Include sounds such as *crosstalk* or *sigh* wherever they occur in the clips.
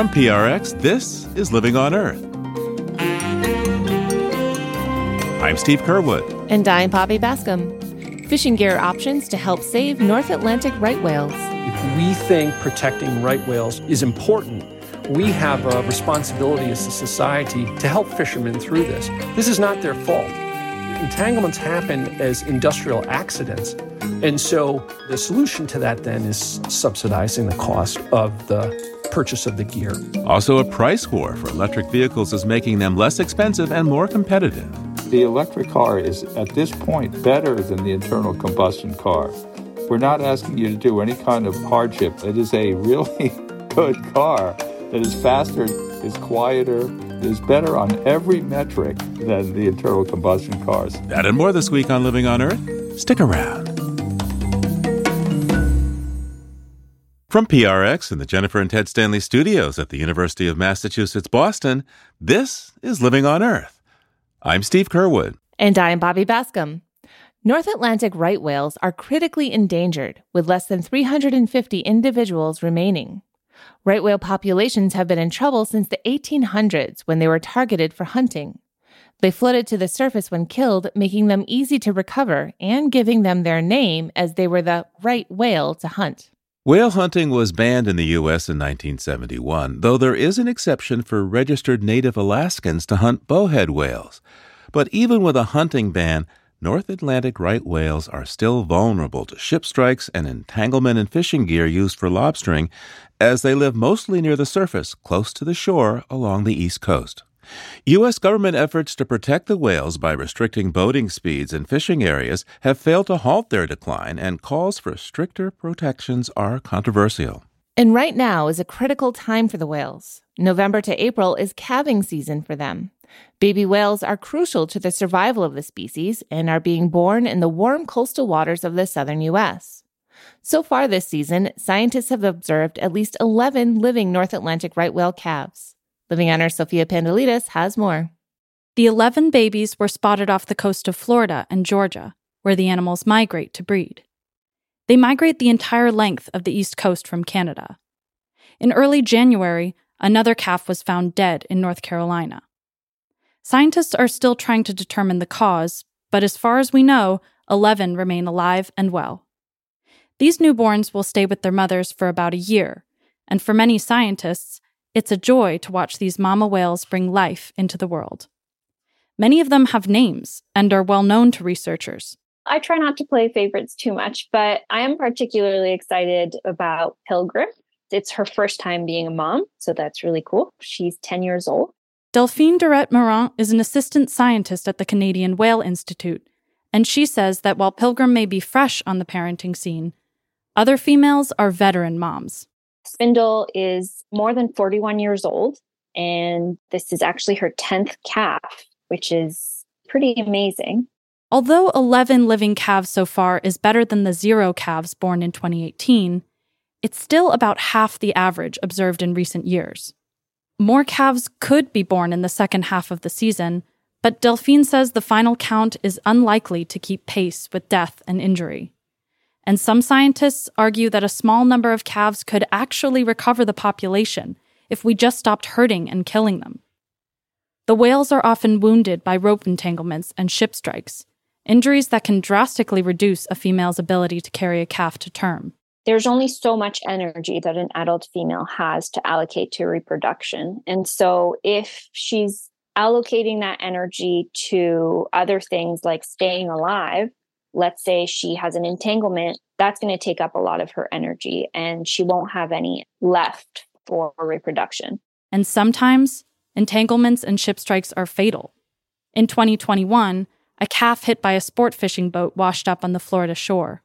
From PRX, this is Living on Earth. I'm Steve Curwood. And I'm Bobby Bascom. Fishing gear options to help save North Atlantic right whales. If we think protecting right whales is important, we have a responsibility as a society to help fishermen through this. This is not their fault. Entanglements happen as industrial accidents. And so the solution to that then is subsidizing the cost of the purchase of the gear. Also, a price war for electric vehicles is making them less expensive and more competitive. The electric car is, at this point, better than the internal combustion car. We're not asking you to do any kind of hardship. It is a really *laughs* good car that is faster, is quieter, is better on every metric than the internal combustion cars. That and more this week on Living on Earth. Stick around. From PRX and the Jennifer and Ted Stanley studios at the University of Massachusetts Boston, this is Living on Earth. I'm Steve Curwood. And I'm Bobby Bascom. North Atlantic right whales are critically endangered, with less than 350 individuals remaining. Right whale populations have been in trouble since the 1800s when they were targeted for hunting. They floated to the surface when killed, making them easy to recover and giving them their name as they were the right whale to hunt. Whale hunting was banned in the U.S. in 1971, though there is an exception for registered native Alaskans to hunt bowhead whales. But even with a hunting ban, North Atlantic right whales are still vulnerable to ship strikes and entanglement in fishing gear used for lobstering, as they live mostly near the surface, close to the shore along the East Coast. U.S. government efforts to protect the whales by restricting boating speeds in fishing areas have failed to halt their decline, and calls for stricter protections are controversial. And right now is a critical time for the whales. November to April is calving season for them. Baby whales are crucial to the survival of the species and are being born in the warm coastal waters of the southern U.S. So far this season, scientists have observed at least 11 living North Atlantic right whale calves. Living on Earth, Sophia Pandelidis has more. The 11 babies were spotted off the coast of Florida and Georgia, where the animals migrate to breed. They migrate the entire length of the east coast from Canada. In early January, another calf was found dead in North Carolina. Scientists are still trying to determine the cause, but as far as we know, 11 remain alive and well. These newborns will stay with their mothers for about a year, and for many scientists, it's a joy to watch these mama whales bring life into the world. Many of them have names and are well known to researchers. I try not to play favorites too much, but I am particularly excited about Pilgrim. It's her first time being a mom, so that's really cool. She's 10 years old. Delphine Durette Morin is an assistant scientist at the Canadian Whale Institute, and she says that while Pilgrim may be fresh on the parenting scene, other females are veteran moms. Spindle is more than 41 years old, and this is actually her 10th calf, which is pretty amazing. Although 11 living calves so far is better than the zero calves born in 2018, it's still about half the average observed in recent years. More calves could be born in the second half of the season, but Delphine says the final count is unlikely to keep pace with death and injury. And some scientists argue that a small number of calves could actually recover the population if we just stopped hurting and killing them. The whales are often wounded by rope entanglements and ship strikes, injuries that can drastically reduce a female's ability to carry a calf to term. There's only so much energy that an adult female has to allocate to reproduction. And so if she's allocating that energy to other things like staying alive, let's say she has an entanglement, that's going to take up a lot of her energy and she won't have any left for reproduction. And sometimes entanglements and ship strikes are fatal. In 2021, a calf hit by a sport fishing boat washed up on the Florida shore.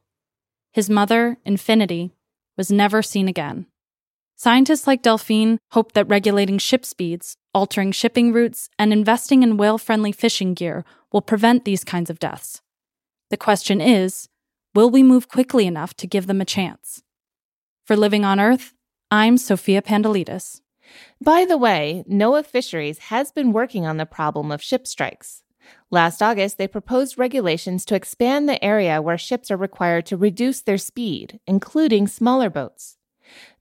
His mother, Infinity, was never seen again. Scientists like Delphine hope that regulating ship speeds, altering shipping routes, and investing in whale friendly fishing gear will prevent these kinds of deaths. The question is will we move quickly enough to give them a chance? For Living on Earth, I'm Sophia Pandelidis. By the way, NOAA Fisheries has been working on the problem of ship strikes. Last August, they proposed regulations to expand the area where ships are required to reduce their speed, including smaller boats.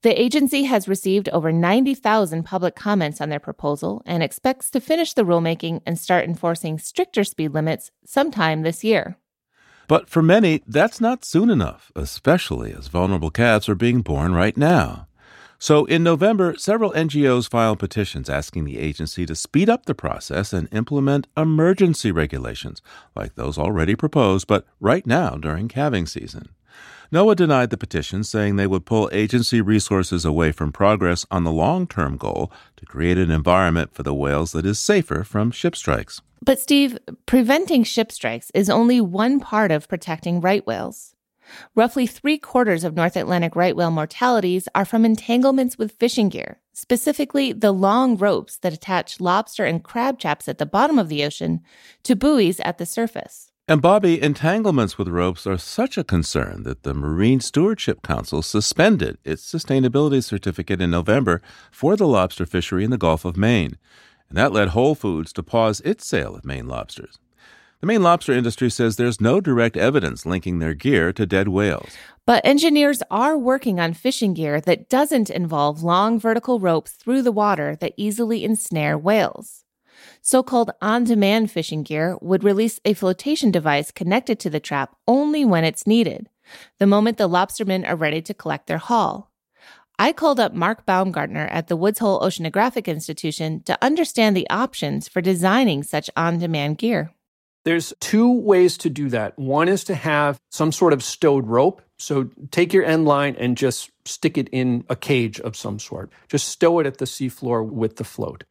The agency has received over 90,000 public comments on their proposal and expects to finish the rulemaking and start enforcing stricter speed limits sometime this year. But for many, that's not soon enough, especially as vulnerable calves are being born right now. So in November, several NGOs filed petitions asking the agency to speed up the process and implement emergency regulations, like those already proposed, but right now during calving season. NOAA denied the petition, saying they would pull agency resources away from progress on the long term goal to create an environment for the whales that is safer from ship strikes. But, Steve, preventing ship strikes is only one part of protecting right whales. Roughly three quarters of North Atlantic right whale mortalities are from entanglements with fishing gear, specifically the long ropes that attach lobster and crab traps at the bottom of the ocean to buoys at the surface. And Bobby, entanglements with ropes are such a concern that the Marine Stewardship Council suspended its sustainability certificate in November for the lobster fishery in the Gulf of Maine. And that led Whole Foods to pause its sale of Maine lobsters. The Maine lobster industry says there's no direct evidence linking their gear to dead whales. But engineers are working on fishing gear that doesn't involve long vertical ropes through the water that easily ensnare whales. So called on demand fishing gear would release a flotation device connected to the trap only when it's needed, the moment the lobstermen are ready to collect their haul. I called up Mark Baumgartner at the Woods Hole Oceanographic Institution to understand the options for designing such on demand gear. There's two ways to do that. One is to have some sort of stowed rope. So take your end line and just stick it in a cage of some sort. Just stow it at the seafloor with the float.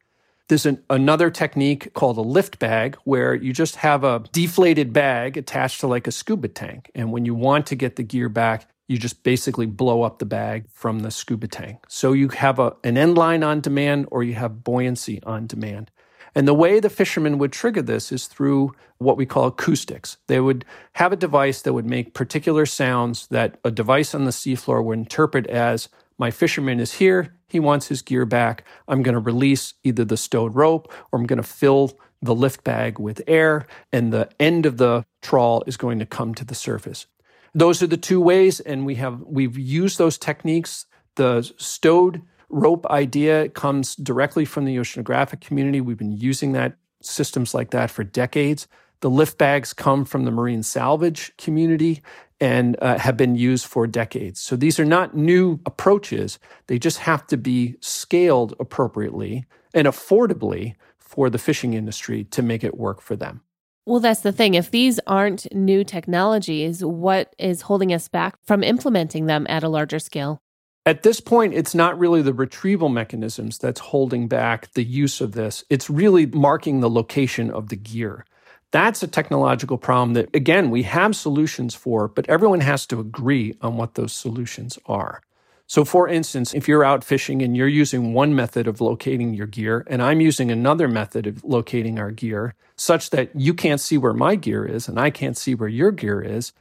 There's an, another technique called a lift bag where you just have a deflated bag attached to like a scuba tank. And when you want to get the gear back, you just basically blow up the bag from the scuba tank. So you have a, an end line on demand or you have buoyancy on demand. And the way the fishermen would trigger this is through what we call acoustics. They would have a device that would make particular sounds that a device on the seafloor would interpret as my fisherman is here, he wants his gear back. I'm going to release either the stowed rope or I'm going to fill the lift bag with air, and the end of the trawl is going to come to the surface. Those are the two ways, and we have we've used those techniques. The stowed rope idea comes directly from the oceanographic community. We've been using that systems like that for decades. The lift bags come from the marine salvage community and uh, have been used for decades. So these are not new approaches. They just have to be scaled appropriately and affordably for the fishing industry to make it work for them. Well, that's the thing. If these aren't new technologies, what is holding us back from implementing them at a larger scale? At this point, it's not really the retrieval mechanisms that's holding back the use of this. It's really marking the location of the gear. That's a technological problem that, again, we have solutions for, but everyone has to agree on what those solutions are. So, for instance, if you're out fishing and you're using one method of locating your gear, and I'm using another method of locating our gear, such that you can't see where my gear is and I can't see where your gear is,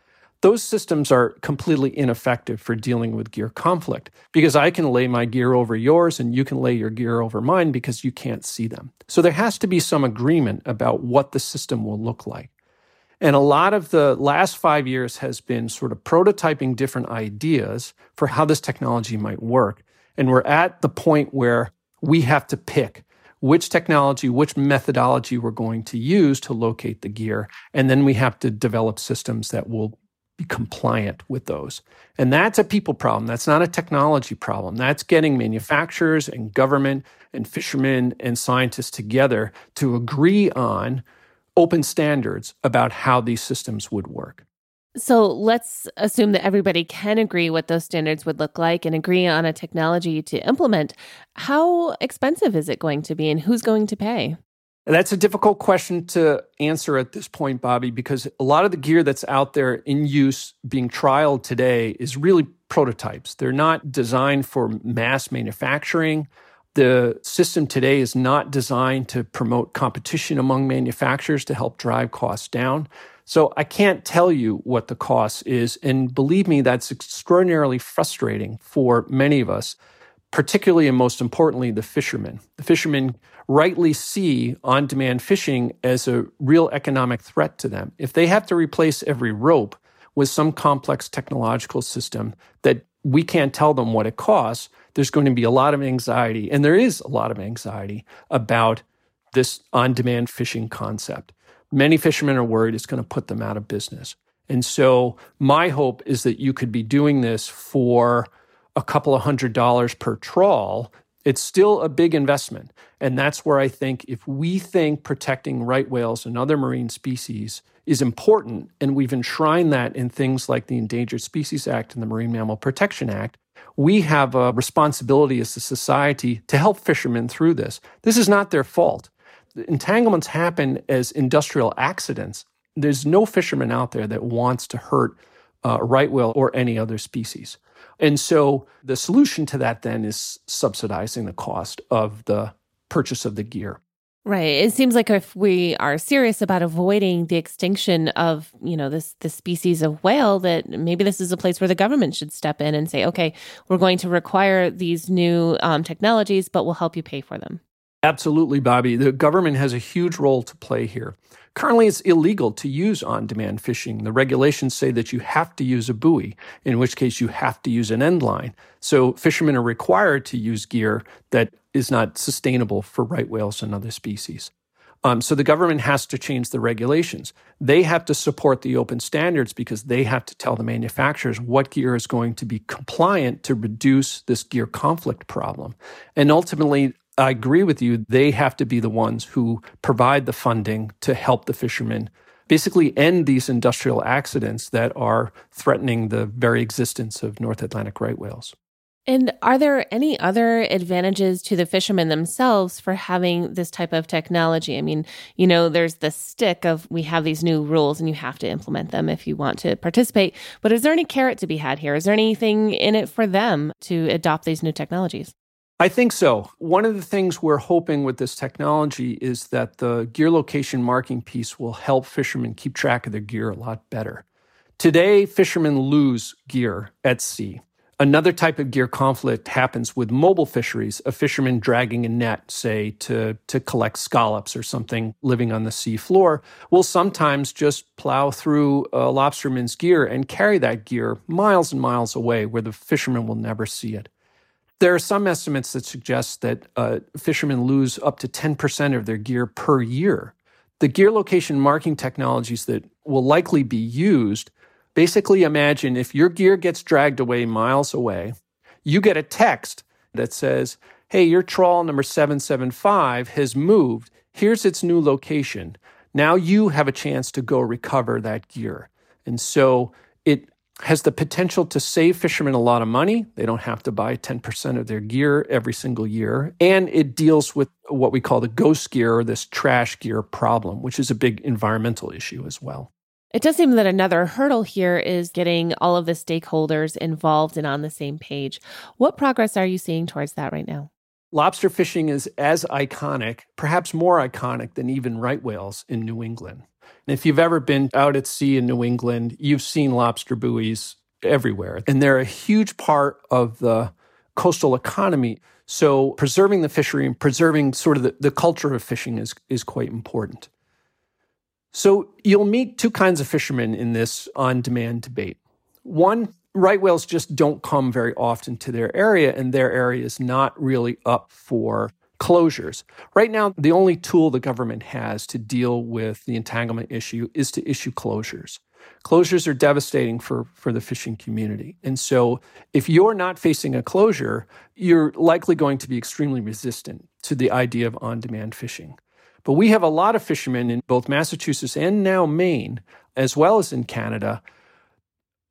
those systems are completely ineffective for dealing with gear conflict because I can lay my gear over yours and you can lay your gear over mine because you can't see them. So there has to be some agreement about what the system will look like. And a lot of the last five years has been sort of prototyping different ideas for how this technology might work. And we're at the point where we have to pick which technology, which methodology we're going to use to locate the gear. And then we have to develop systems that will be compliant with those. And that's a people problem. That's not a technology problem. That's getting manufacturers and government and fishermen and scientists together to agree on open standards about how these systems would work. So let's assume that everybody can agree what those standards would look like and agree on a technology to implement. How expensive is it going to be and who's going to pay? That's a difficult question to answer at this point, Bobby, because a lot of the gear that's out there in use being trialed today is really prototypes. They're not designed for mass manufacturing. The system today is not designed to promote competition among manufacturers to help drive costs down. So I can't tell you what the cost is. And believe me, that's extraordinarily frustrating for many of us, particularly and most importantly, the fishermen. The fishermen rightly see on demand fishing as a real economic threat to them. If they have to replace every rope with some complex technological system that we can't tell them what it costs, there's going to be a lot of anxiety, and there is a lot of anxiety about this on demand fishing concept. Many fishermen are worried it's going to put them out of business. And so, my hope is that you could be doing this for a couple of hundred dollars per trawl. It's still a big investment. And that's where I think if we think protecting right whales and other marine species is important, and we've enshrined that in things like the Endangered Species Act and the Marine Mammal Protection Act, we have a responsibility as a society to help fishermen through this. This is not their fault. Entanglements happen as industrial accidents. There's no fisherman out there that wants to hurt uh, a right whale or any other species. And so the solution to that then is subsidizing the cost of the purchase of the gear. Right. It seems like if we are serious about avoiding the extinction of, you know, this this species of whale, that maybe this is a place where the government should step in and say, okay, we're going to require these new um, technologies, but we'll help you pay for them. Absolutely, Bobby. The government has a huge role to play here. Currently, it's illegal to use on demand fishing. The regulations say that you have to use a buoy, in which case you have to use an end line. So, fishermen are required to use gear that is not sustainable for right whales and other species. Um, so, the government has to change the regulations. They have to support the open standards because they have to tell the manufacturers what gear is going to be compliant to reduce this gear conflict problem. And ultimately, I agree with you. They have to be the ones who provide the funding to help the fishermen basically end these industrial accidents that are threatening the very existence of North Atlantic right whales. And are there any other advantages to the fishermen themselves for having this type of technology? I mean, you know, there's the stick of we have these new rules and you have to implement them if you want to participate. But is there any carrot to be had here? Is there anything in it for them to adopt these new technologies? I think so. One of the things we're hoping with this technology is that the gear location marking piece will help fishermen keep track of their gear a lot better. Today, fishermen lose gear at sea. Another type of gear conflict happens with mobile fisheries, a fisherman dragging a net, say, to, to collect scallops or something living on the sea floor, will sometimes just plow through a lobsterman's gear and carry that gear miles and miles away where the fisherman will never see it. There are some estimates that suggest that uh, fishermen lose up to 10% of their gear per year. The gear location marking technologies that will likely be used basically imagine if your gear gets dragged away miles away, you get a text that says, Hey, your trawl number 775 has moved. Here's its new location. Now you have a chance to go recover that gear. And so has the potential to save fishermen a lot of money. They don't have to buy 10% of their gear every single year. And it deals with what we call the ghost gear or this trash gear problem, which is a big environmental issue as well. It does seem that another hurdle here is getting all of the stakeholders involved and on the same page. What progress are you seeing towards that right now? Lobster fishing is as iconic, perhaps more iconic than even right whales in New England. And if you've ever been out at sea in New England, you've seen lobster buoys everywhere. And they're a huge part of the coastal economy. So preserving the fishery and preserving sort of the, the culture of fishing is, is quite important. So you'll meet two kinds of fishermen in this on demand debate. One, right whales just don't come very often to their area, and their area is not really up for closures. Right now, the only tool the government has to deal with the entanglement issue is to issue closures. Closures are devastating for, for the fishing community. And so, if you're not facing a closure, you're likely going to be extremely resistant to the idea of on demand fishing. But we have a lot of fishermen in both Massachusetts and now Maine, as well as in Canada,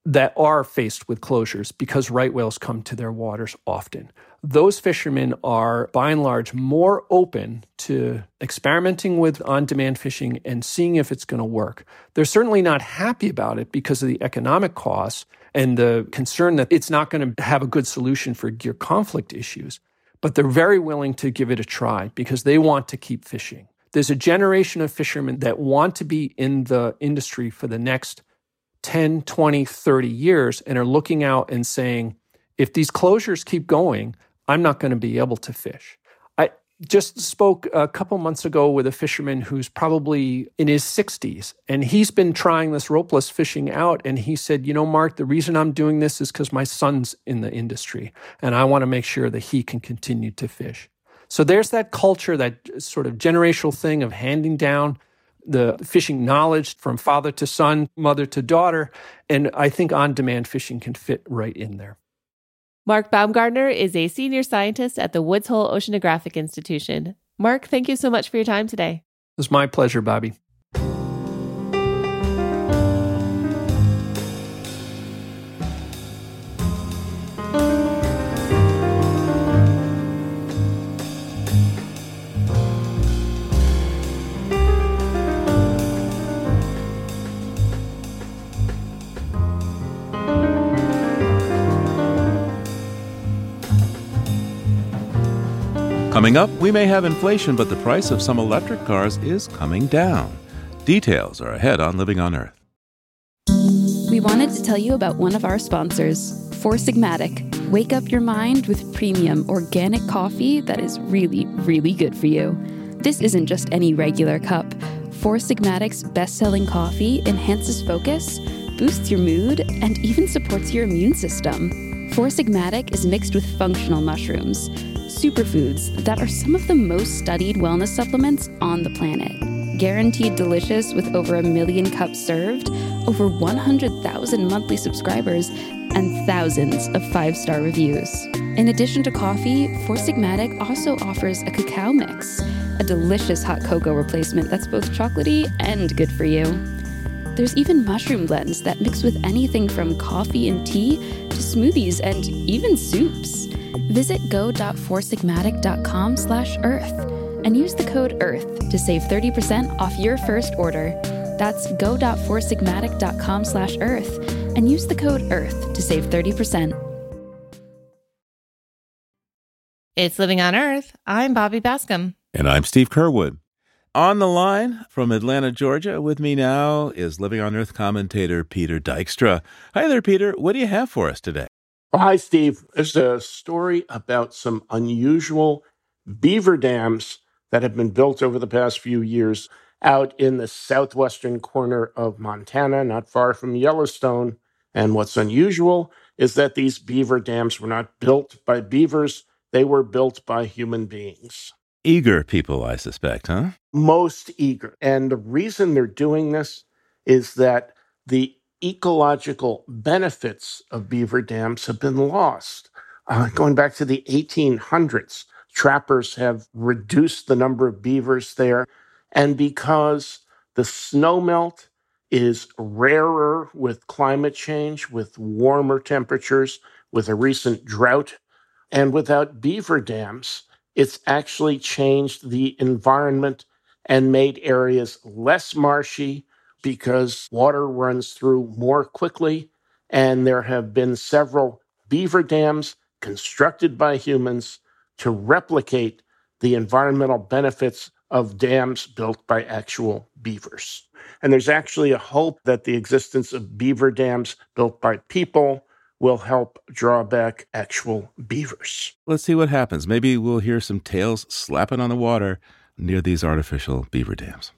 that are faced with closures because right whales come to their waters often. Those fishermen are, by and large, more open to experimenting with on demand fishing and seeing if it's going to work. They're certainly not happy about it because of the economic costs and the concern that it's not going to have a good solution for gear conflict issues. But they're very willing to give it a try because they want to keep fishing. There's a generation of fishermen that want to be in the industry for the next 10, 20, 30 years and are looking out and saying, if these closures keep going, I'm not going to be able to fish. I, just spoke a couple months ago with a fisherman who's probably in his 60s and he's been trying this ropeless fishing out and he said you know mark the reason i'm doing this is because my son's in the industry and i want to make sure that he can continue to fish so there's that culture that sort of generational thing of handing down the fishing knowledge from father to son mother to daughter and i think on demand fishing can fit right in there Mark Baumgartner is a senior scientist at the Woods Hole Oceanographic Institution. Mark, thank you so much for your time today. It's my pleasure, Bobby. Coming up, we may have inflation, but the price of some electric cars is coming down. Details are ahead on Living on Earth. We wanted to tell you about one of our sponsors, Four Sigmatic. Wake up your mind with premium organic coffee that is really, really good for you. This isn't just any regular cup. Four Sigmatic's best selling coffee enhances focus, boosts your mood, and even supports your immune system. Four Sigmatic is mixed with functional mushrooms superfoods that are some of the most studied wellness supplements on the planet. Guaranteed delicious with over a million cups served, over 100,000 monthly subscribers, and thousands of five star reviews. In addition to coffee, Four Sigmatic also offers a cacao mix, a delicious hot cocoa replacement that's both chocolatey and good for you. There's even mushroom blends that mix with anything from coffee and tea to smoothies and even soups. Visit go.foursigmatic.com slash earth and use the code EARTH to save 30% off your first order. That's go.foursigmatic.com slash earth and use the code EARTH to save 30%. It's Living on Earth. I'm Bobby Bascom. And I'm Steve Curwood. On the line from Atlanta, Georgia, with me now is Living on Earth commentator Peter Dykstra. Hi there, Peter. What do you have for us today? Well, hi, Steve. There's a story about some unusual beaver dams that have been built over the past few years out in the southwestern corner of Montana, not far from Yellowstone. And what's unusual is that these beaver dams were not built by beavers, they were built by human beings. Eager people, I suspect, huh? Most eager. And the reason they're doing this is that the ecological benefits of beaver dams have been lost. Uh, going back to the 1800s, trappers have reduced the number of beavers there. And because the snowmelt is rarer with climate change, with warmer temperatures, with a recent drought, and without beaver dams, it's actually changed the environment and made areas less marshy, because water runs through more quickly. And there have been several beaver dams constructed by humans to replicate the environmental benefits of dams built by actual beavers. And there's actually a hope that the existence of beaver dams built by people will help draw back actual beavers. Let's see what happens. Maybe we'll hear some tails slapping on the water near these artificial beaver dams.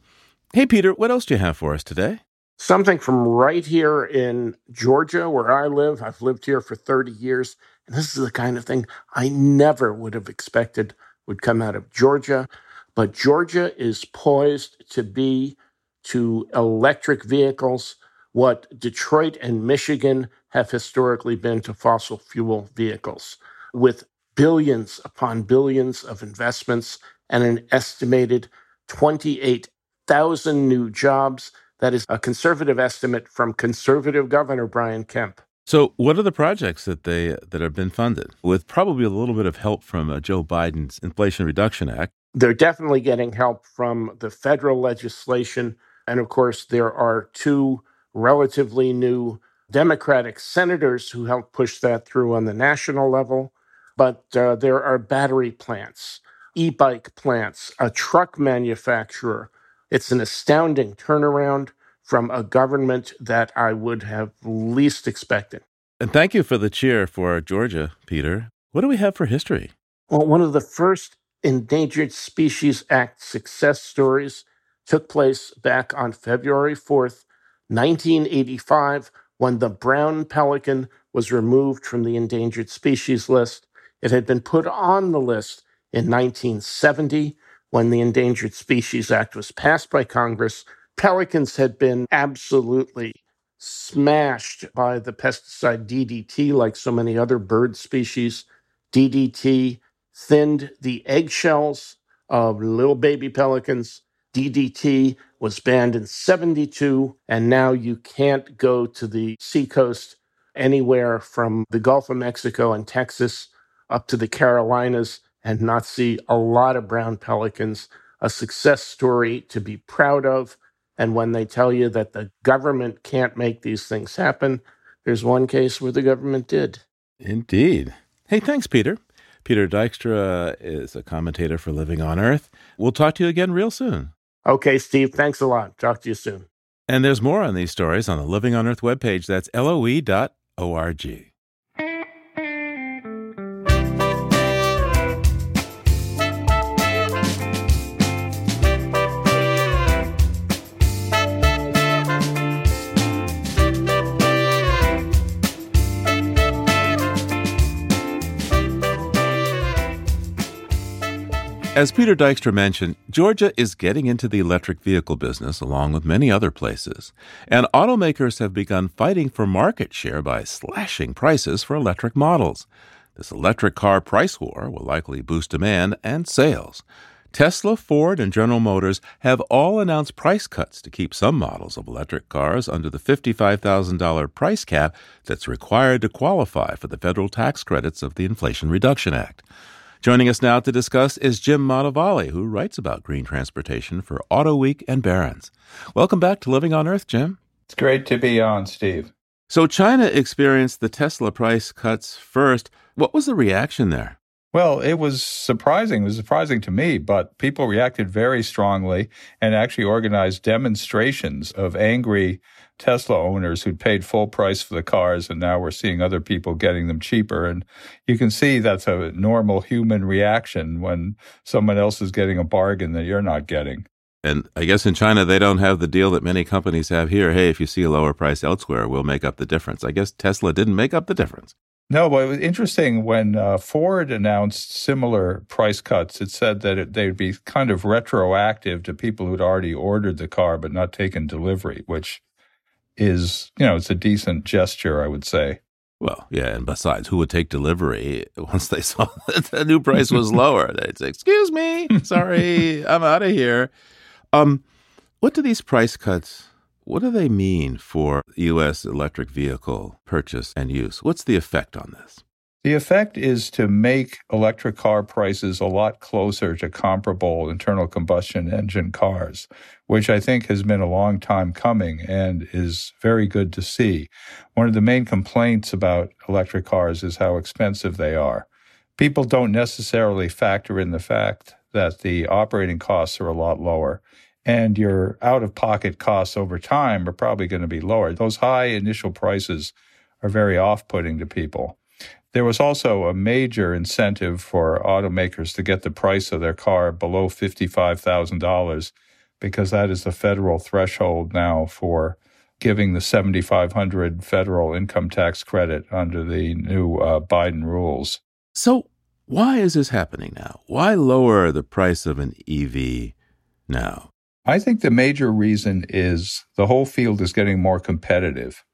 Hey, Peter, what else do you have for us today? Something from right here in Georgia, where I live. I've lived here for 30 years. And this is the kind of thing I never would have expected would come out of Georgia. But Georgia is poised to be to electric vehicles what Detroit and Michigan have historically been to fossil fuel vehicles, with billions upon billions of investments and an estimated 28 thousand new jobs. That is a conservative estimate from conservative Governor Brian Kemp. So, what are the projects that they that have been funded with probably a little bit of help from uh, Joe Biden's Inflation Reduction Act? They're definitely getting help from the federal legislation, and of course, there are two relatively new Democratic senators who helped push that through on the national level. But uh, there are battery plants, e-bike plants, a truck manufacturer it's an astounding turnaround from a government that I would have least expected. And thank you for the cheer for Georgia, Peter. What do we have for history? Well, one of the first Endangered Species Act success stories took place back on February 4th, 1985, when the brown pelican was removed from the endangered species list. It had been put on the list in 1970 when the Endangered Species Act was passed by Congress. Pelicans had been absolutely smashed by the pesticide DDT, like so many other bird species. DDT thinned the eggshells of little baby pelicans. DDT was banned in 72, and now you can't go to the seacoast anywhere from the Gulf of Mexico and Texas up to the Carolinas and not see a lot of brown pelicans. A success story to be proud of. And when they tell you that the government can't make these things happen, there's one case where the government did. Indeed. Hey, thanks, Peter. Peter Dykstra is a commentator for Living on Earth. We'll talk to you again real soon. Okay, Steve. Thanks a lot. Talk to you soon. And there's more on these stories on the Living on Earth webpage. That's loe.org. As Peter Dykstra mentioned, Georgia is getting into the electric vehicle business along with many other places, and automakers have begun fighting for market share by slashing prices for electric models. This electric car price war will likely boost demand and sales. Tesla, Ford, and General Motors have all announced price cuts to keep some models of electric cars under the $55,000 price cap that's required to qualify for the federal tax credits of the Inflation Reduction Act. Joining us now to discuss is Jim Motavalli, who writes about green transportation for Auto Week and Barron's. Welcome back to Living on Earth, Jim. It's great to be on, Steve. So, China experienced the Tesla price cuts first. What was the reaction there? Well, it was surprising. It was surprising to me, but people reacted very strongly and actually organized demonstrations of angry Tesla owners who'd paid full price for the cars, and now we're seeing other people getting them cheaper. And you can see that's a normal human reaction when someone else is getting a bargain that you're not getting. And I guess in China, they don't have the deal that many companies have here. Hey, if you see a lower price elsewhere, we'll make up the difference. I guess Tesla didn't make up the difference. No, but it was interesting when uh, Ford announced similar price cuts. It said that it, they'd be kind of retroactive to people who'd already ordered the car but not taken delivery, which is, you know, it's a decent gesture, I would say. Well, yeah, and besides, who would take delivery *laughs* once they saw *laughs* that the new price was *laughs* lower? They'd say, "Excuse me, sorry, I'm out of here." Um, what do these price cuts? What do they mean for U.S. electric vehicle purchase and use? What's the effect on this? The effect is to make electric car prices a lot closer to comparable internal combustion engine cars, which I think has been a long time coming and is very good to see. One of the main complaints about electric cars is how expensive they are. People don't necessarily factor in the fact that the operating costs are a lot lower and your out of pocket costs over time are probably going to be lower. Those high initial prices are very off putting to people. There was also a major incentive for automakers to get the price of their car below $55,000 because that is the federal threshold now for giving the 7500 federal income tax credit under the new uh, Biden rules. So, why is this happening now? Why lower the price of an EV now? I think the major reason is the whole field is getting more competitive.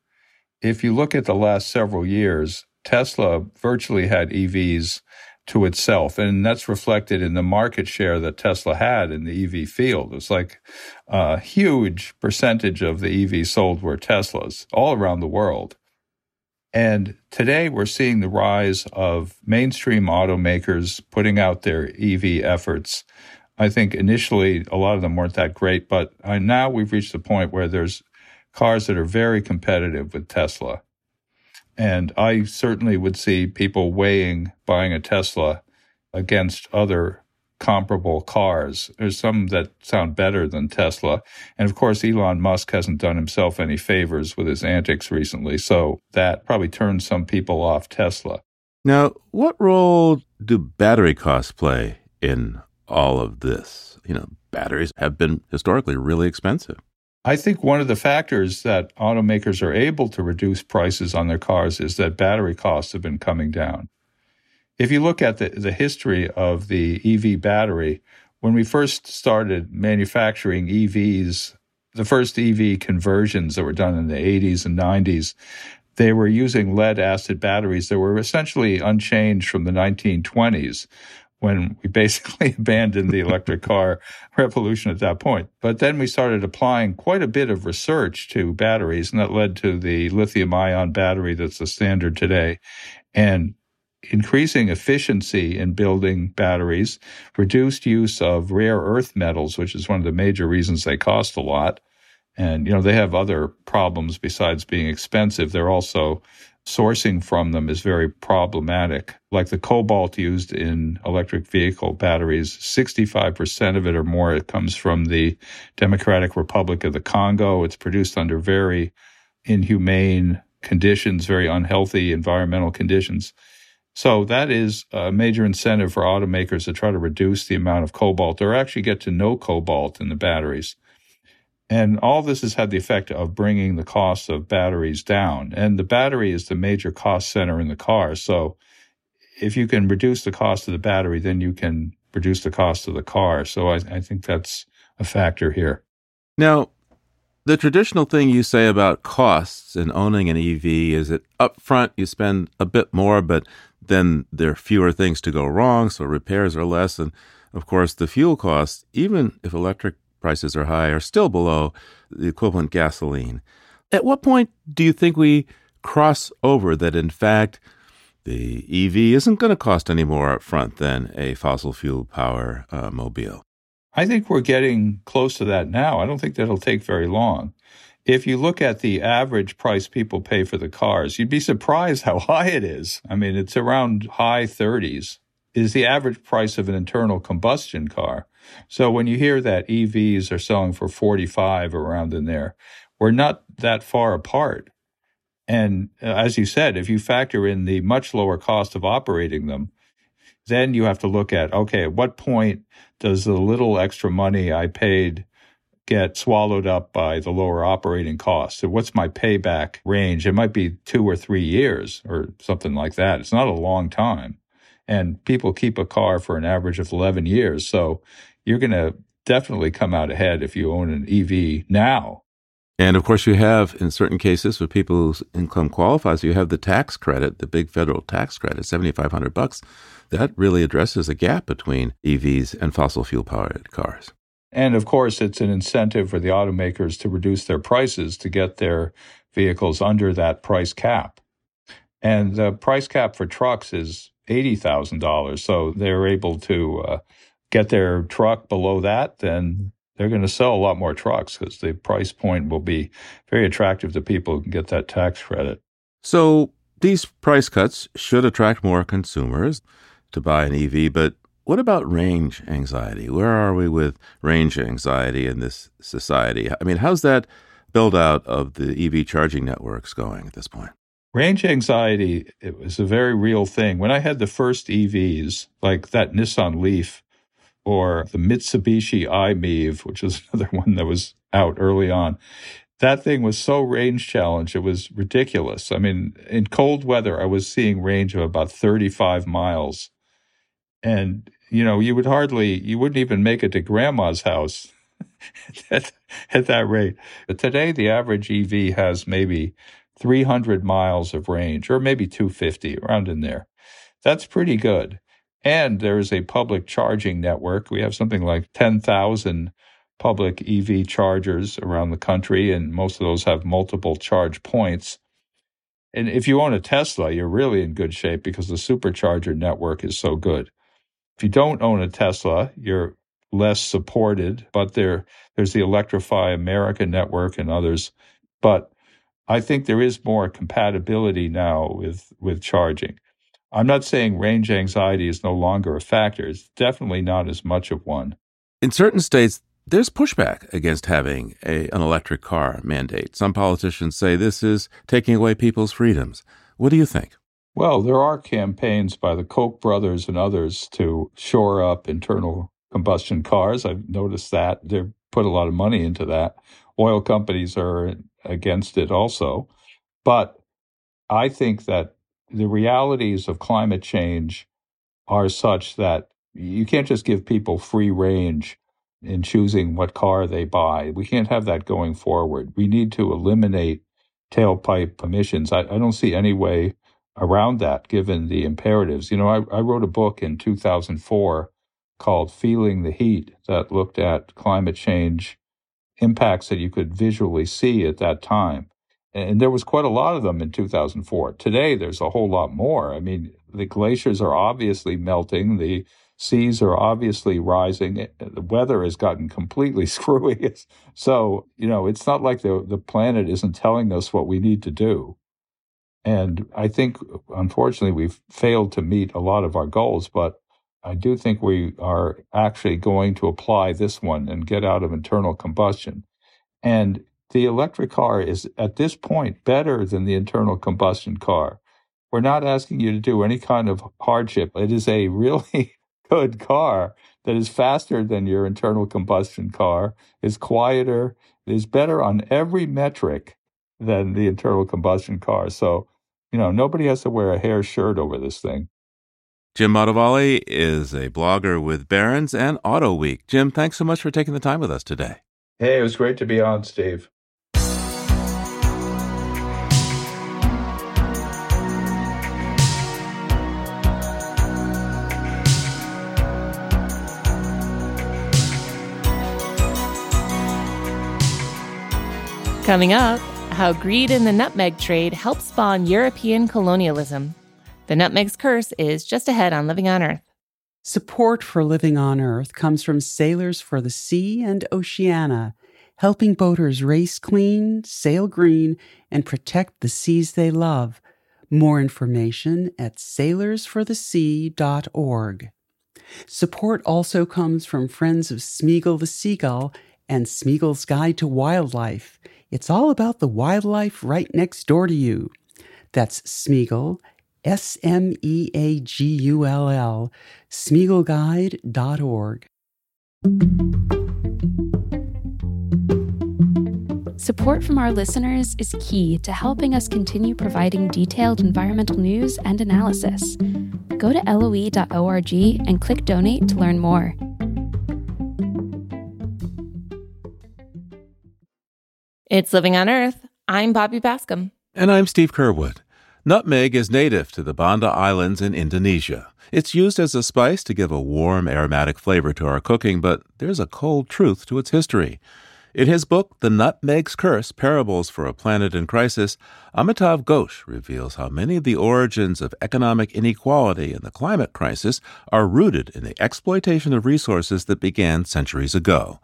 If you look at the last several years, Tesla virtually had EVs to itself. And that's reflected in the market share that Tesla had in the EV field. It's like a huge percentage of the EVs sold were Teslas all around the world. And today we're seeing the rise of mainstream automakers putting out their EV efforts. I think initially a lot of them weren't that great, but uh, now we've reached a point where there's cars that are very competitive with Tesla. And I certainly would see people weighing buying a Tesla against other comparable cars. There's some that sound better than Tesla. And of course, Elon Musk hasn't done himself any favors with his antics recently. So that probably turns some people off Tesla. Now, what role do battery costs play in all of this? You know, batteries have been historically really expensive. I think one of the factors that automakers are able to reduce prices on their cars is that battery costs have been coming down. If you look at the, the history of the EV battery, when we first started manufacturing EVs, the first EV conversions that were done in the 80s and 90s, they were using lead acid batteries that were essentially unchanged from the 1920s when we basically *laughs* abandoned the electric car revolution at that point. But then we started applying quite a bit of research to batteries, and that led to the lithium ion battery that's the standard today. And increasing efficiency in building batteries, reduced use of rare earth metals, which is one of the major reasons they cost a lot. And, you know, they have other problems besides being expensive. They're also sourcing from them is very problematic. Like the cobalt used in electric vehicle batteries, 65% of it or more, it comes from the Democratic Republic of the Congo. It's produced under very inhumane conditions, very unhealthy environmental conditions. So that is a major incentive for automakers to try to reduce the amount of cobalt or actually get to no cobalt in the batteries. And all this has had the effect of bringing the cost of batteries down. And the battery is the major cost center in the car. So if you can reduce the cost of the battery, then you can reduce the cost of the car. So I, I think that's a factor here. Now, the traditional thing you say about costs in owning an EV is that up front you spend a bit more, but then there are fewer things to go wrong, so repairs are less. And of course, the fuel costs, even if electric prices are high, are still below the equivalent gasoline. At what point do you think we cross over that, in fact, the EV isn't going to cost any more up front than a fossil fuel power uh, mobile? I think we're getting close to that now. I don't think that'll take very long. If you look at the average price people pay for the cars, you'd be surprised how *laughs* high it is. I mean, it's around high 30s is the average price of an internal combustion car. So when you hear that EVs are selling for 45 around in there, we're not that far apart. And uh, as you said, if you factor in the much lower cost of operating them, then you have to look at okay, at what point does the little extra money I paid get swallowed up by the lower operating costs? What's my payback range? It might be two or three years or something like that. It's not a long time. And people keep a car for an average of 11 years. So you're going to definitely come out ahead if you own an EV now. And of course, you have, in certain cases, for people whose income qualifies, you have the tax credit, the big federal tax credit, 7500 bucks that really addresses a gap between EVs and fossil fuel powered cars. And of course, it's an incentive for the automakers to reduce their prices to get their vehicles under that price cap. And the price cap for trucks is $80,000. So they're able to uh, get their truck below that, then they're going to sell a lot more trucks because the price point will be very attractive to people who can get that tax credit. So these price cuts should attract more consumers to buy an EV, but what about range anxiety? Where are we with range anxiety in this society? I mean, how's that build out of the EV charging networks going at this point? Range anxiety it was a very real thing. When I had the first EVs, like that Nissan Leaf or the Mitsubishi i-MiEV, which is *laughs* another one that was out early on, that thing was so range challenged, it was ridiculous. I mean, in cold weather, I was seeing range of about 35 miles. And you know you would hardly you wouldn't even make it to grandma's house *laughs* at, at that rate. But today the average ev has maybe 300 miles of range or maybe 250 around in there. That's pretty good and there is a public charging network we have something like 10,000 public ev chargers around the country and most of those have multiple charge points and if you own a Tesla, you're really in good shape because the supercharger network is so good. If you don't own a Tesla, you're less supported, but there there's the Electrify America network and others. But I think there is more compatibility now with with charging. I'm not saying range anxiety is no longer a factor. It's definitely not as much of one. In certain states, there's pushback against having a, an electric car mandate. Some politicians say this is taking away people's freedoms. What do you think? Well, there are campaigns by the Koch brothers and others to shore up internal combustion cars. I've noticed that. They've put a lot of money into that. Oil companies are against it also. But I think that the realities of climate change are such that you can't just give people free range in choosing what car they buy. We can't have that going forward. We need to eliminate tailpipe emissions. I, I don't see any way around that given the imperatives. You know, I, I wrote a book in 2004 called Feeling the Heat that looked at climate change impacts that you could visually see at that time. And there was quite a lot of them in 2004. Today, there's a whole lot more. I mean, the glaciers are obviously melting. The seas are obviously rising. Eh, eh, the weather has gotten completely *laughs* screwy. So, you know, it's not like the, the planet isn't telling us what we need to do. And I think, unfortunately, we've failed to meet a lot of our goals, but I do think we are actually going to apply this one and get out of internal combustion. And the electric car is at this point better than the internal combustion car. We're not asking you to do any kind of hardship. It is a really *laughs* good car that is faster than your internal combustion car, is quieter, is better on every metric than the internal combustion car. So, you know, nobody has to wear a hair shirt over this thing. Jim Motavalli is a blogger with Barron's and Auto Week. Jim, thanks so much for taking the time with us today. Hey, it was great to be on, Steve. Coming up, how greed in the nutmeg trade helped spawn European colonialism. The nutmeg's curse is just ahead on Living on Earth. Support for Living on Earth comes from Sailors for the Sea and Oceana, helping boaters race clean, sail green, and protect the seas they love. More information at sailorsforthesea.org. Support also comes from Friends of Smeagull the Seagull and Smeagull's Guide to Wildlife. It's all about the wildlife right next door to you. That's Smeagull, S M E A G U L L, SmeagullGuide.org. Support from our listeners is key to helping us continue providing detailed environmental news and analysis. Go to loe.org and click donate to learn more. It's Living on Earth. I'm Bobby Bascomb. And I'm Steve Curwood. Nutmeg is native to the Banda Islands in Indonesia. It's used as a spice to give a warm, aromatic flavor to our cooking, but there's a cold truth to its history. In his book, The Nutmeg's Curse Parables for a Planet in Crisis, Amitav Ghosh reveals how many of the origins of economic inequality and the climate crisis are rooted in the exploitation of resources that began centuries ago.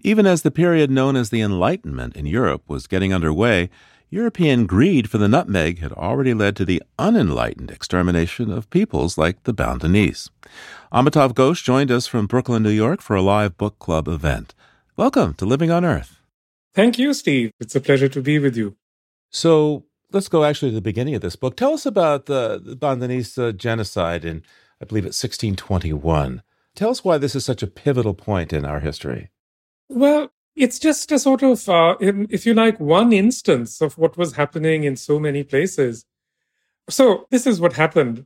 Even as the period known as the Enlightenment in Europe was getting underway, European greed for the nutmeg had already led to the unenlightened extermination of peoples like the Bandanese. Amitav Ghosh joined us from Brooklyn, New York for a live book club event. Welcome to Living on Earth. Thank you, Steve. It's a pleasure to be with you. So let's go actually to the beginning of this book. Tell us about the, the Bandanese uh, genocide in, I believe, it's 1621. Tell us why this is such a pivotal point in our history. Well, it's just a sort of, uh, if you like, one instance of what was happening in so many places. So, this is what happened.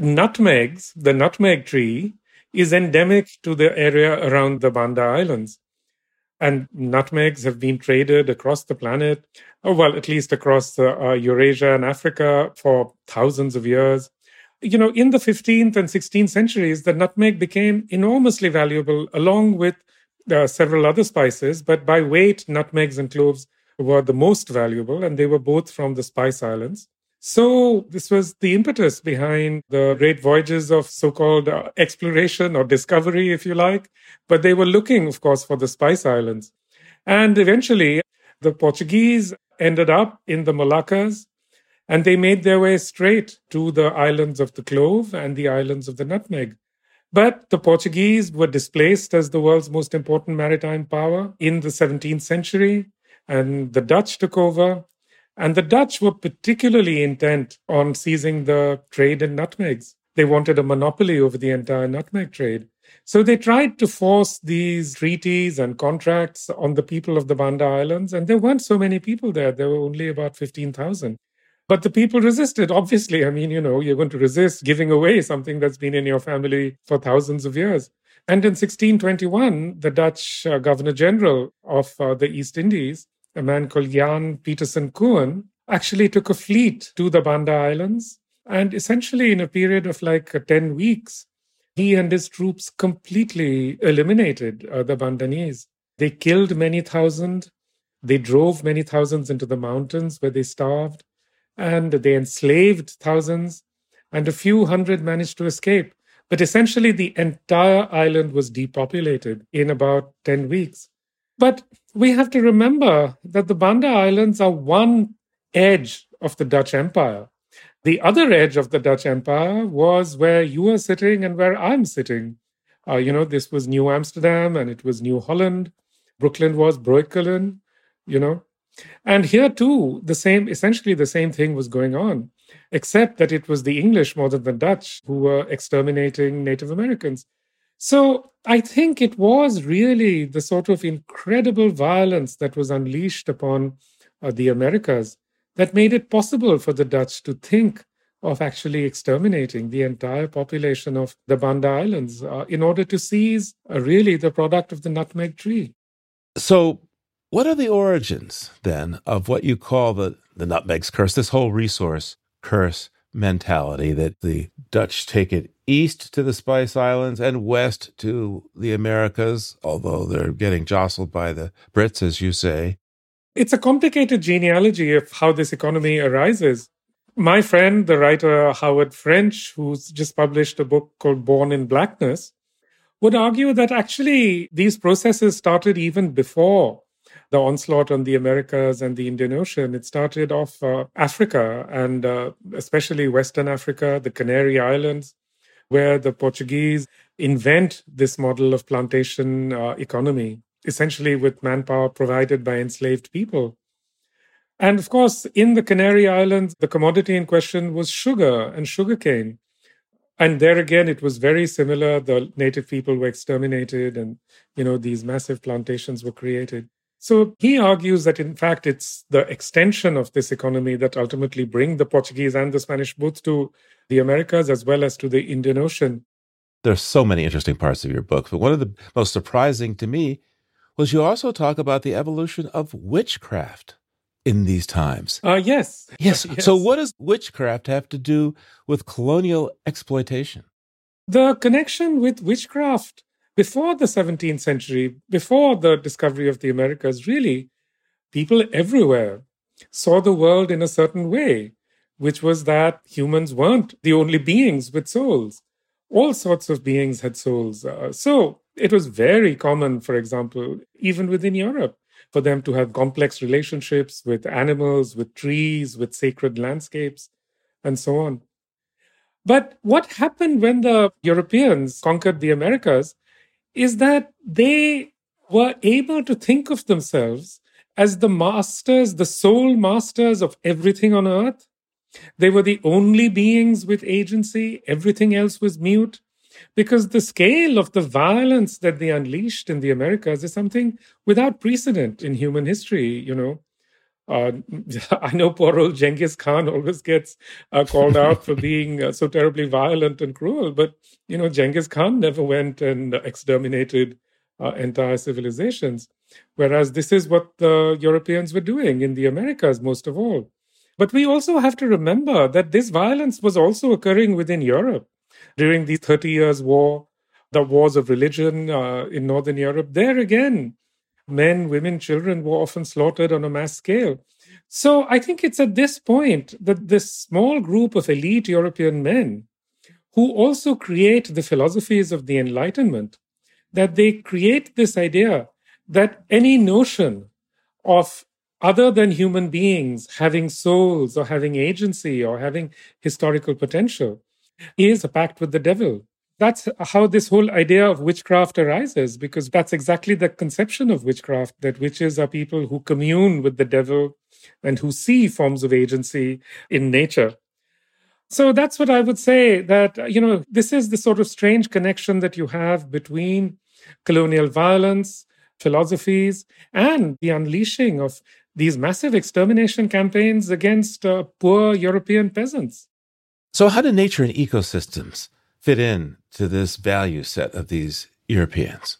Nutmegs, the nutmeg tree, is endemic to the area around the Banda Islands. And nutmegs have been traded across the planet, well, at least across uh, Eurasia and Africa for thousands of years. You know, in the 15th and 16th centuries, the nutmeg became enormously valuable along with uh, several other spices, but by weight, nutmegs and cloves were the most valuable, and they were both from the Spice Islands. So, this was the impetus behind the great voyages of so called uh, exploration or discovery, if you like. But they were looking, of course, for the Spice Islands. And eventually, the Portuguese ended up in the Moluccas and they made their way straight to the islands of the clove and the islands of the nutmeg. But the Portuguese were displaced as the world's most important maritime power in the 17th century, and the Dutch took over. And the Dutch were particularly intent on seizing the trade in nutmegs. They wanted a monopoly over the entire nutmeg trade. So they tried to force these treaties and contracts on the people of the Banda Islands, and there weren't so many people there. There were only about 15,000. But the people resisted, obviously. I mean, you know, you're going to resist giving away something that's been in your family for thousands of years. And in 1621, the Dutch uh, Governor General of uh, the East Indies, a man called Jan Pieterszoon Coen, actually took a fleet to the Banda Islands. And essentially, in a period of like uh, 10 weeks, he and his troops completely eliminated uh, the Bandanese. They killed many thousand. They drove many thousands into the mountains where they starved and they enslaved thousands, and a few hundred managed to escape. But essentially, the entire island was depopulated in about 10 weeks. But we have to remember that the Banda Islands are one edge of the Dutch Empire. The other edge of the Dutch Empire was where you are sitting and where I'm sitting. Uh, you know, this was New Amsterdam and it was New Holland. Brooklyn was Breukelen, you know. And here too, the same, essentially the same thing was going on, except that it was the English more than the Dutch who were exterminating Native Americans. So I think it was really the sort of incredible violence that was unleashed upon uh, the Americas that made it possible for the Dutch to think of actually exterminating the entire population of the Banda Islands uh, in order to seize uh, really the product of the nutmeg tree. So what are the origins then of what you call the, the nutmeg's curse, this whole resource curse mentality that the Dutch take it east to the Spice Islands and west to the Americas, although they're getting jostled by the Brits, as you say? It's a complicated genealogy of how this economy arises. My friend, the writer Howard French, who's just published a book called Born in Blackness, would argue that actually these processes started even before the onslaught on the Americas and the Indian Ocean. It started off uh, Africa and uh, especially Western Africa, the Canary Islands, where the Portuguese invent this model of plantation uh, economy, essentially with manpower provided by enslaved people. And of course, in the Canary Islands, the commodity in question was sugar and sugarcane. And there again, it was very similar. The native people were exterminated and, you know, these massive plantations were created. So he argues that in fact it's the extension of this economy that ultimately bring the Portuguese and the Spanish both to the Americas as well as to the Indian Ocean. There's so many interesting parts of your book, but one of the most surprising to me was you also talk about the evolution of witchcraft in these times. Uh, yes. yes. *laughs* Yes. So what does witchcraft have to do with colonial exploitation? The connection with witchcraft before the 17th century, before the discovery of the Americas, really, people everywhere saw the world in a certain way, which was that humans weren't the only beings with souls. All sorts of beings had souls. Uh, so it was very common, for example, even within Europe, for them to have complex relationships with animals, with trees, with sacred landscapes, and so on. But what happened when the Europeans conquered the Americas is that they were able to think of themselves as the masters, the sole masters of everything on earth. They were the only beings with agency. Everything else was mute. Because the scale of the violence that they unleashed in the Americas is something without precedent in human history, you know. Uh, *laughs* I know poor old Genghis Khan always gets uh, called out for *laughs* being uh, so terribly violent and cruel, but you know, Genghis Khan never went and exterminated uh, entire civilizations. Whereas this is what the Europeans were doing in the Americas, most of all. But we also have to remember that this violence was also occurring within Europe during the Thirty Years' War, the wars of religion uh, in Northern Europe. There again, men, women, children were often slaughtered on a mass scale. So I think it's at this point that this small group of elite European men who also create the philosophies of the Enlightenment, that they create this idea that any notion of other than human beings having souls or having agency or having historical potential is a pact with the devil. That's how this whole idea of witchcraft arises, because that's exactly the conception of witchcraft that witches are people who commune with the devil and who see forms of agency in nature. So that's what I would say that, you know, this is the sort of strange connection that you have between colonial violence, philosophies, and the unleashing of these massive extermination campaigns against uh, poor European peasants. So, how do nature and ecosystems fit in to this value set of these Europeans?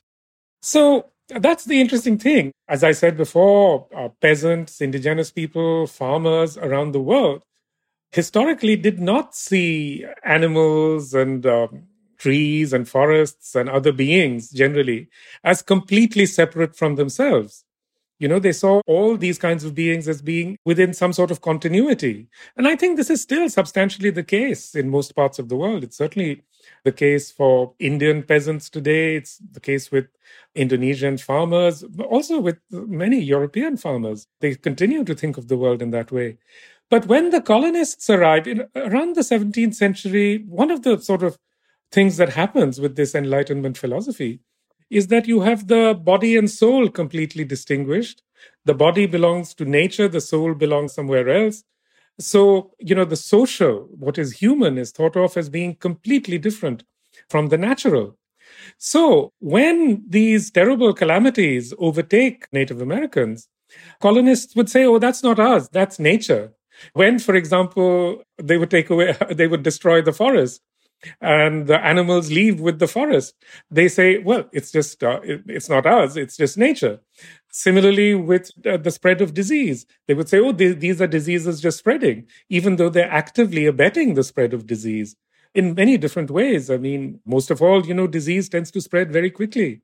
So, that's the interesting thing. As I said before, uh, peasants, indigenous people, farmers around the world historically did not see animals and um, trees and forests and other beings generally as completely separate from themselves. You know, they saw all these kinds of beings as being within some sort of continuity. And I think this is still substantially the case in most parts of the world. It's certainly the case for Indian peasants today. It's the case with Indonesian farmers, but also with many European farmers. They continue to think of the world in that way. But when the colonists arrived in around the 17th century, one of the sort of things that happens with this Enlightenment philosophy is that you have the body and soul completely distinguished. The body belongs to nature, the soul belongs somewhere else. So, you know, the social, what is human, is thought of as being completely different from the natural. So, when these terrible calamities overtake Native Americans, colonists would say, oh, that's not us, that's nature. When, for example, they would take away, *laughs* they would destroy the forest and the animals leave with the forest, they say, well, it's just, uh, it, it's not us, it's just nature. Similarly, with uh, the spread of disease, they would say, oh, th- these are diseases just spreading, even though they're actively abetting the spread of disease in many different ways. I mean, most of all, you know, disease tends to spread very quickly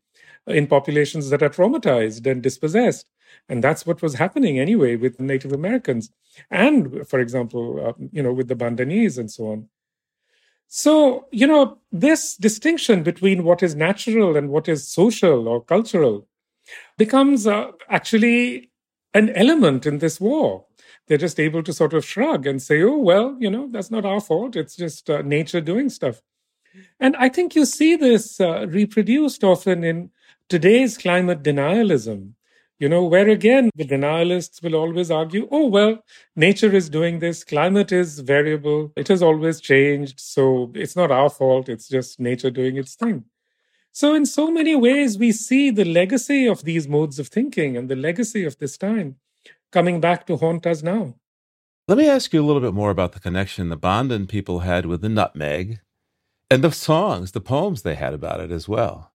in populations that are traumatized and dispossessed. And that's what was happening anyway with Native Americans. And, for example, uh, you know, with the Bandanese and so on. So, you know, this distinction between what is natural and what is social or cultural becomes uh, actually an element in this war. They're just able to sort of shrug and say, oh, well, you know, that's not our fault. It's just uh, nature doing stuff. And I think you see this uh, reproduced often in today's climate denialism you know, where again, the denialists will always argue, oh, well, nature is doing this, climate is variable, it has always changed, so it's not our fault, it's just nature doing its thing. So, in so many ways, we see the legacy of these modes of thinking and the legacy of this time coming back to haunt us now. Let me ask you a little bit more about the connection the Bandan people had with the nutmeg and the songs, the poems they had about it as well.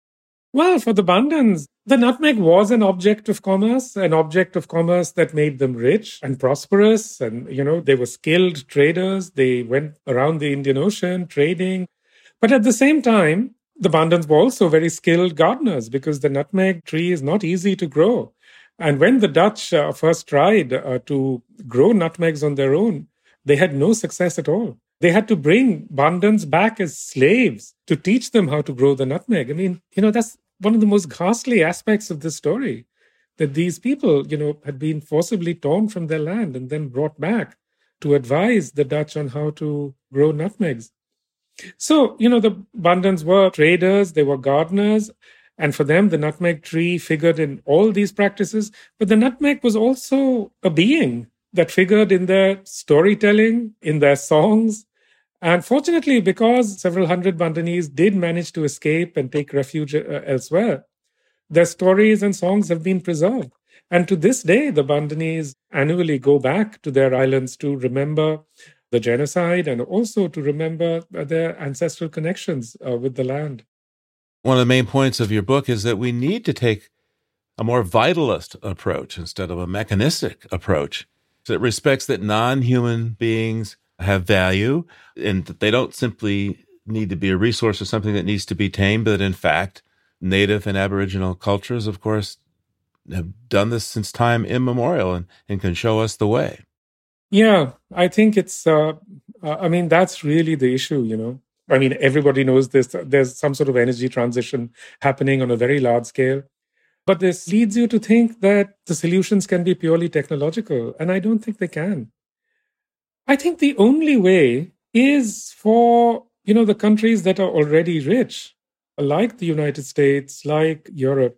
Well, for the Bandans, the nutmeg was an object of commerce, an object of commerce that made them rich and prosperous. And, you know, they were skilled traders. They went around the Indian Ocean trading. But at the same time, the Bandans were also very skilled gardeners because the nutmeg tree is not easy to grow. And when the Dutch uh, first tried uh, to grow nutmegs on their own, they had no success at all. They had to bring Bandans back as slaves to teach them how to grow the nutmeg. I mean, you know, that's one of the most ghastly aspects of this story that these people, you know, had been forcibly torn from their land and then brought back to advise the Dutch on how to grow nutmegs. So, you know, the Bandans were traders, they were gardeners, and for them, the nutmeg tree figured in all these practices. But the nutmeg was also a being that figured in their storytelling, in their songs, and fortunately, because several hundred Bandanese did manage to escape and take refuge uh, elsewhere, their stories and songs have been preserved. And to this day, the Bandanese annually go back to their islands to remember the genocide and also to remember their ancestral connections uh, with the land. One of the main points of your book is that we need to take a more vitalist approach instead of a mechanistic approach that respects that non human beings have value and that they don't simply need to be a resource or something that needs to be tamed, but in fact, native and aboriginal cultures, of course, have done this since time immemorial and, and can show us the way. Yeah, I think it's, uh, uh, I mean, that's really the issue, you know. I mean, everybody knows this. There's some sort of energy transition happening on a very large scale. But this leads you to think that the solutions can be purely technological. And I don't think they can. I think the only way is for, you know, the countries that are already rich, like the United States, like Europe,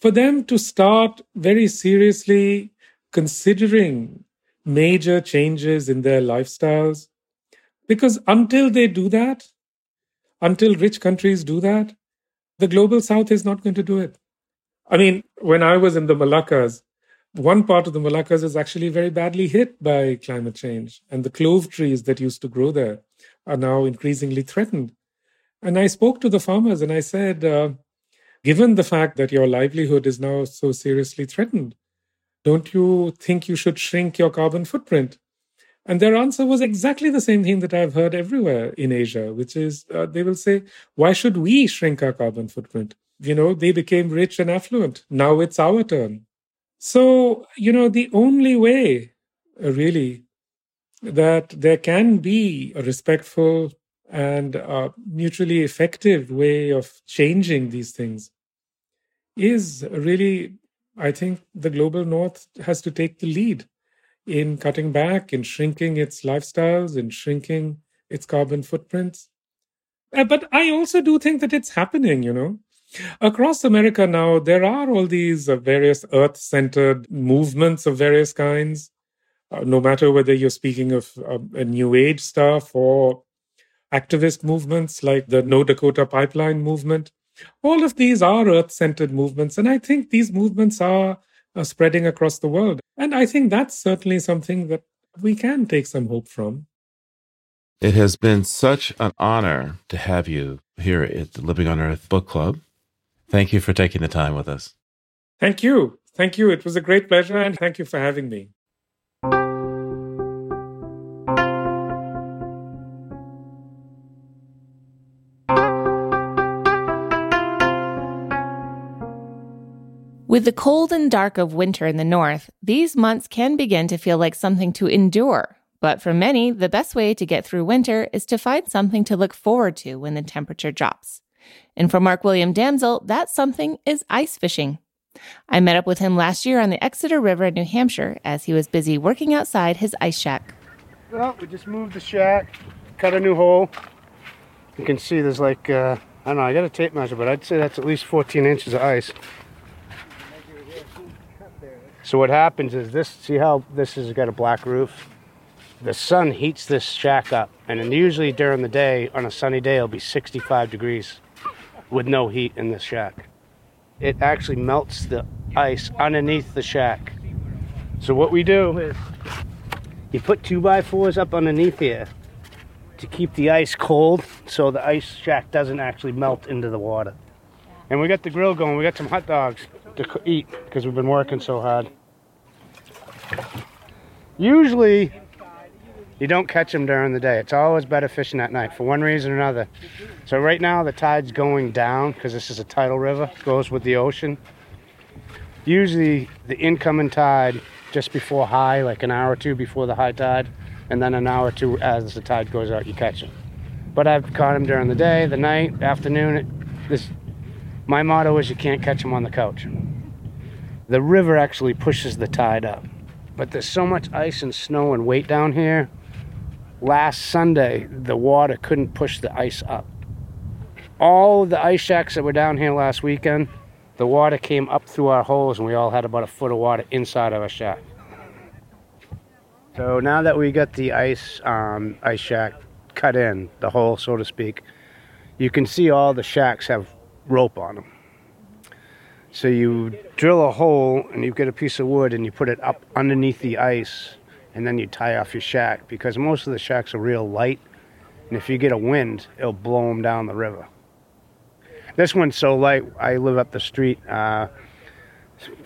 for them to start very seriously considering major changes in their lifestyles. Because until they do that, until rich countries do that, the global south is not going to do it. I mean, when I was in the Moluccas, one part of the Moluccas is actually very badly hit by climate change, and the clove trees that used to grow there are now increasingly threatened. And I spoke to the farmers and I said, uh, given the fact that your livelihood is now so seriously threatened, don't you think you should shrink your carbon footprint? And their answer was exactly the same thing that I've heard everywhere in Asia, which is uh, they will say, why should we shrink our carbon footprint? You know, they became rich and affluent. Now it's our turn. So, you know, the only way, uh, really, that there can be a respectful and a mutually effective way of changing these things is really, I think, the global north has to take the lead in cutting back, in shrinking its lifestyles, in shrinking its carbon footprints. Uh, but I also do think that it's happening, you know. Across America now, there are all these uh, various earth centered movements of various kinds, uh, no matter whether you're speaking of uh, a new age stuff or activist movements like the No Dakota Pipeline movement. All of these are earth centered movements. And I think these movements are, are spreading across the world. And I think that's certainly something that we can take some hope from. It has been such an honor to have you here at the Living on Earth Book Club. Thank you for taking the time with us. Thank you. Thank you. It was a great pleasure, and thank you for having me. With the cold and dark of winter in the north, these months can begin to feel like something to endure. But for many, the best way to get through winter is to find something to look forward to when the temperature drops. And for Mark William Damsel, that something is ice fishing. I met up with him last year on the Exeter River in New Hampshire as he was busy working outside his ice shack. Well, we just moved the shack, cut a new hole. You can see there's like, uh, I don't know, I got a tape measure, but I'd say that's at least 14 inches of ice. So what happens is this, see how this has got a black roof? The sun heats this shack up, and usually during the day, on a sunny day, it'll be 65 degrees with no heat in the shack. It actually melts the ice underneath the shack. So what we do is you put two by fours up underneath here to keep the ice cold so the ice shack doesn't actually melt into the water. And we got the grill going. We got some hot dogs to eat because we've been working so hard. Usually you don't catch them during the day. It's always better fishing at night for one reason or another. So right now the tide's going down because this is a tidal river, goes with the ocean. Usually the incoming tide just before high, like an hour or two before the high tide, and then an hour or two as the tide goes out, you catch them. But I've caught them during the day, the night, afternoon. This, my motto is you can't catch them on the couch. The river actually pushes the tide up. But there's so much ice and snow and weight down here last Sunday, the water couldn't push the ice up. All the ice shacks that were down here last weekend, the water came up through our holes, and we all had about a foot of water inside of our shack. So now that we got the ice um, ice shack cut in, the hole, so to speak, you can see all the shacks have rope on them. So you drill a hole and you get a piece of wood and you put it up underneath the ice and then you tie off your shack because most of the shacks are real light, and if you get a wind, it'll blow them down the river. This one's so light. I live up the street. Uh,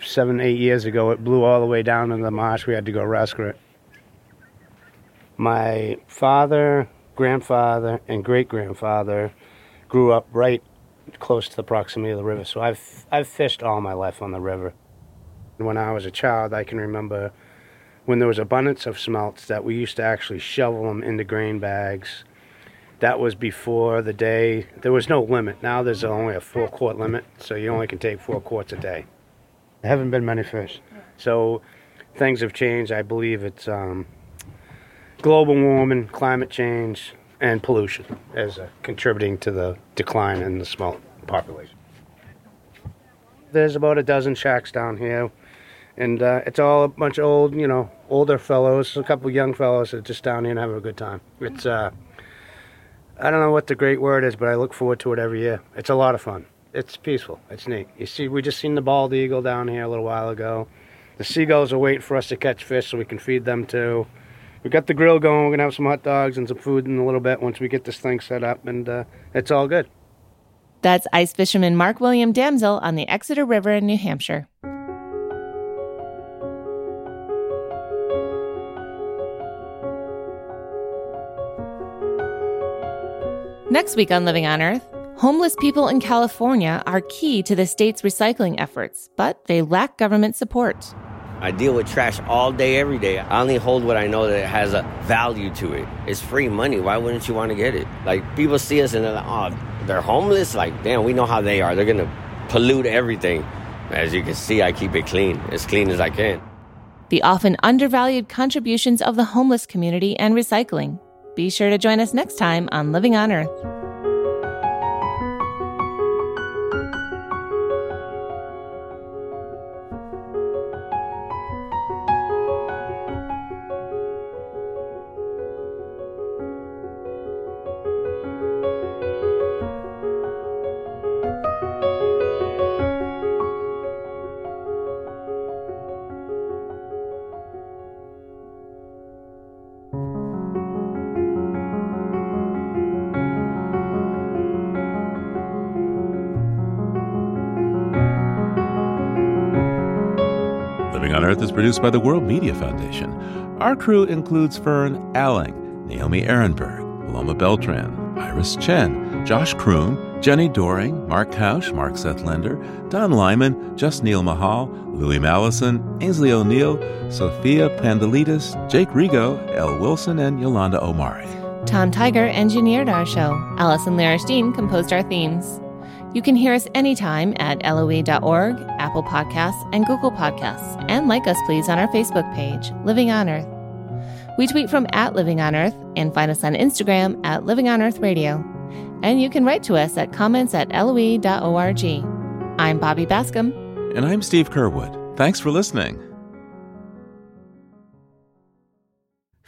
seven, eight years ago, it blew all the way down into the marsh. We had to go rescue it. My father, grandfather, and great grandfather grew up right close to the proximity of the river. So I've I've fished all my life on the river. When I was a child, I can remember when there was abundance of smelts that we used to actually shovel them into grain bags. That was before the day, there was no limit. Now there's only a four quart limit, so you only can take four quarts a day. There haven't been many fish. So things have changed. I believe it's um, global warming, climate change, and pollution as uh, contributing to the decline in the smelt population. There's about a dozen shacks down here And uh, it's all a bunch of old, you know, older fellows, a couple young fellows that are just down here and having a good time. It's, uh, I don't know what the great word is, but I look forward to it every year. It's a lot of fun. It's peaceful. It's neat. You see, we just seen the bald eagle down here a little while ago. The seagulls are waiting for us to catch fish so we can feed them too. We got the grill going. We're gonna have some hot dogs and some food in a little bit once we get this thing set up, and uh, it's all good. That's ice fisherman Mark William Damsel on the Exeter River in New Hampshire. Next week on Living on Earth, homeless people in California are key to the state's recycling efforts, but they lack government support. I deal with trash all day, every day. I only hold what I know that has a value to it. It's free money. Why wouldn't you want to get it? Like, people see us and they're like, oh, they're homeless? Like, damn, we know how they are. They're going to pollute everything. As you can see, I keep it clean, as clean as I can. The often undervalued contributions of the homeless community and recycling. Be sure to join us next time on Living on Earth. On Earth is produced by the World Media Foundation. Our crew includes Fern Alling, Naomi Arenberg, Loma Beltran, Iris Chen, Josh Croom, Jenni Doering, Mark Kausch, Mark Seth Lender, Don Lyman, Just Neil Mahal, Louis Mallison, Ainsley O'Neill, Sophia Pandelidis, Jake Rego, Elle Wilson, and Yolanda Omari. Tom Tiger engineered our show. Allison Lirish Dean composed our themes. You can hear us anytime at loe.org, Apple Podcasts, and Google Podcasts. And like us, please, on our Facebook page, Living on Earth. We tweet from at Living on Earth and find us on Instagram at Living on Earth Radio. And you can write to us at comments at loe.org. I'm Bobby Bascomb. And I'm Steve Curwood. Thanks for listening.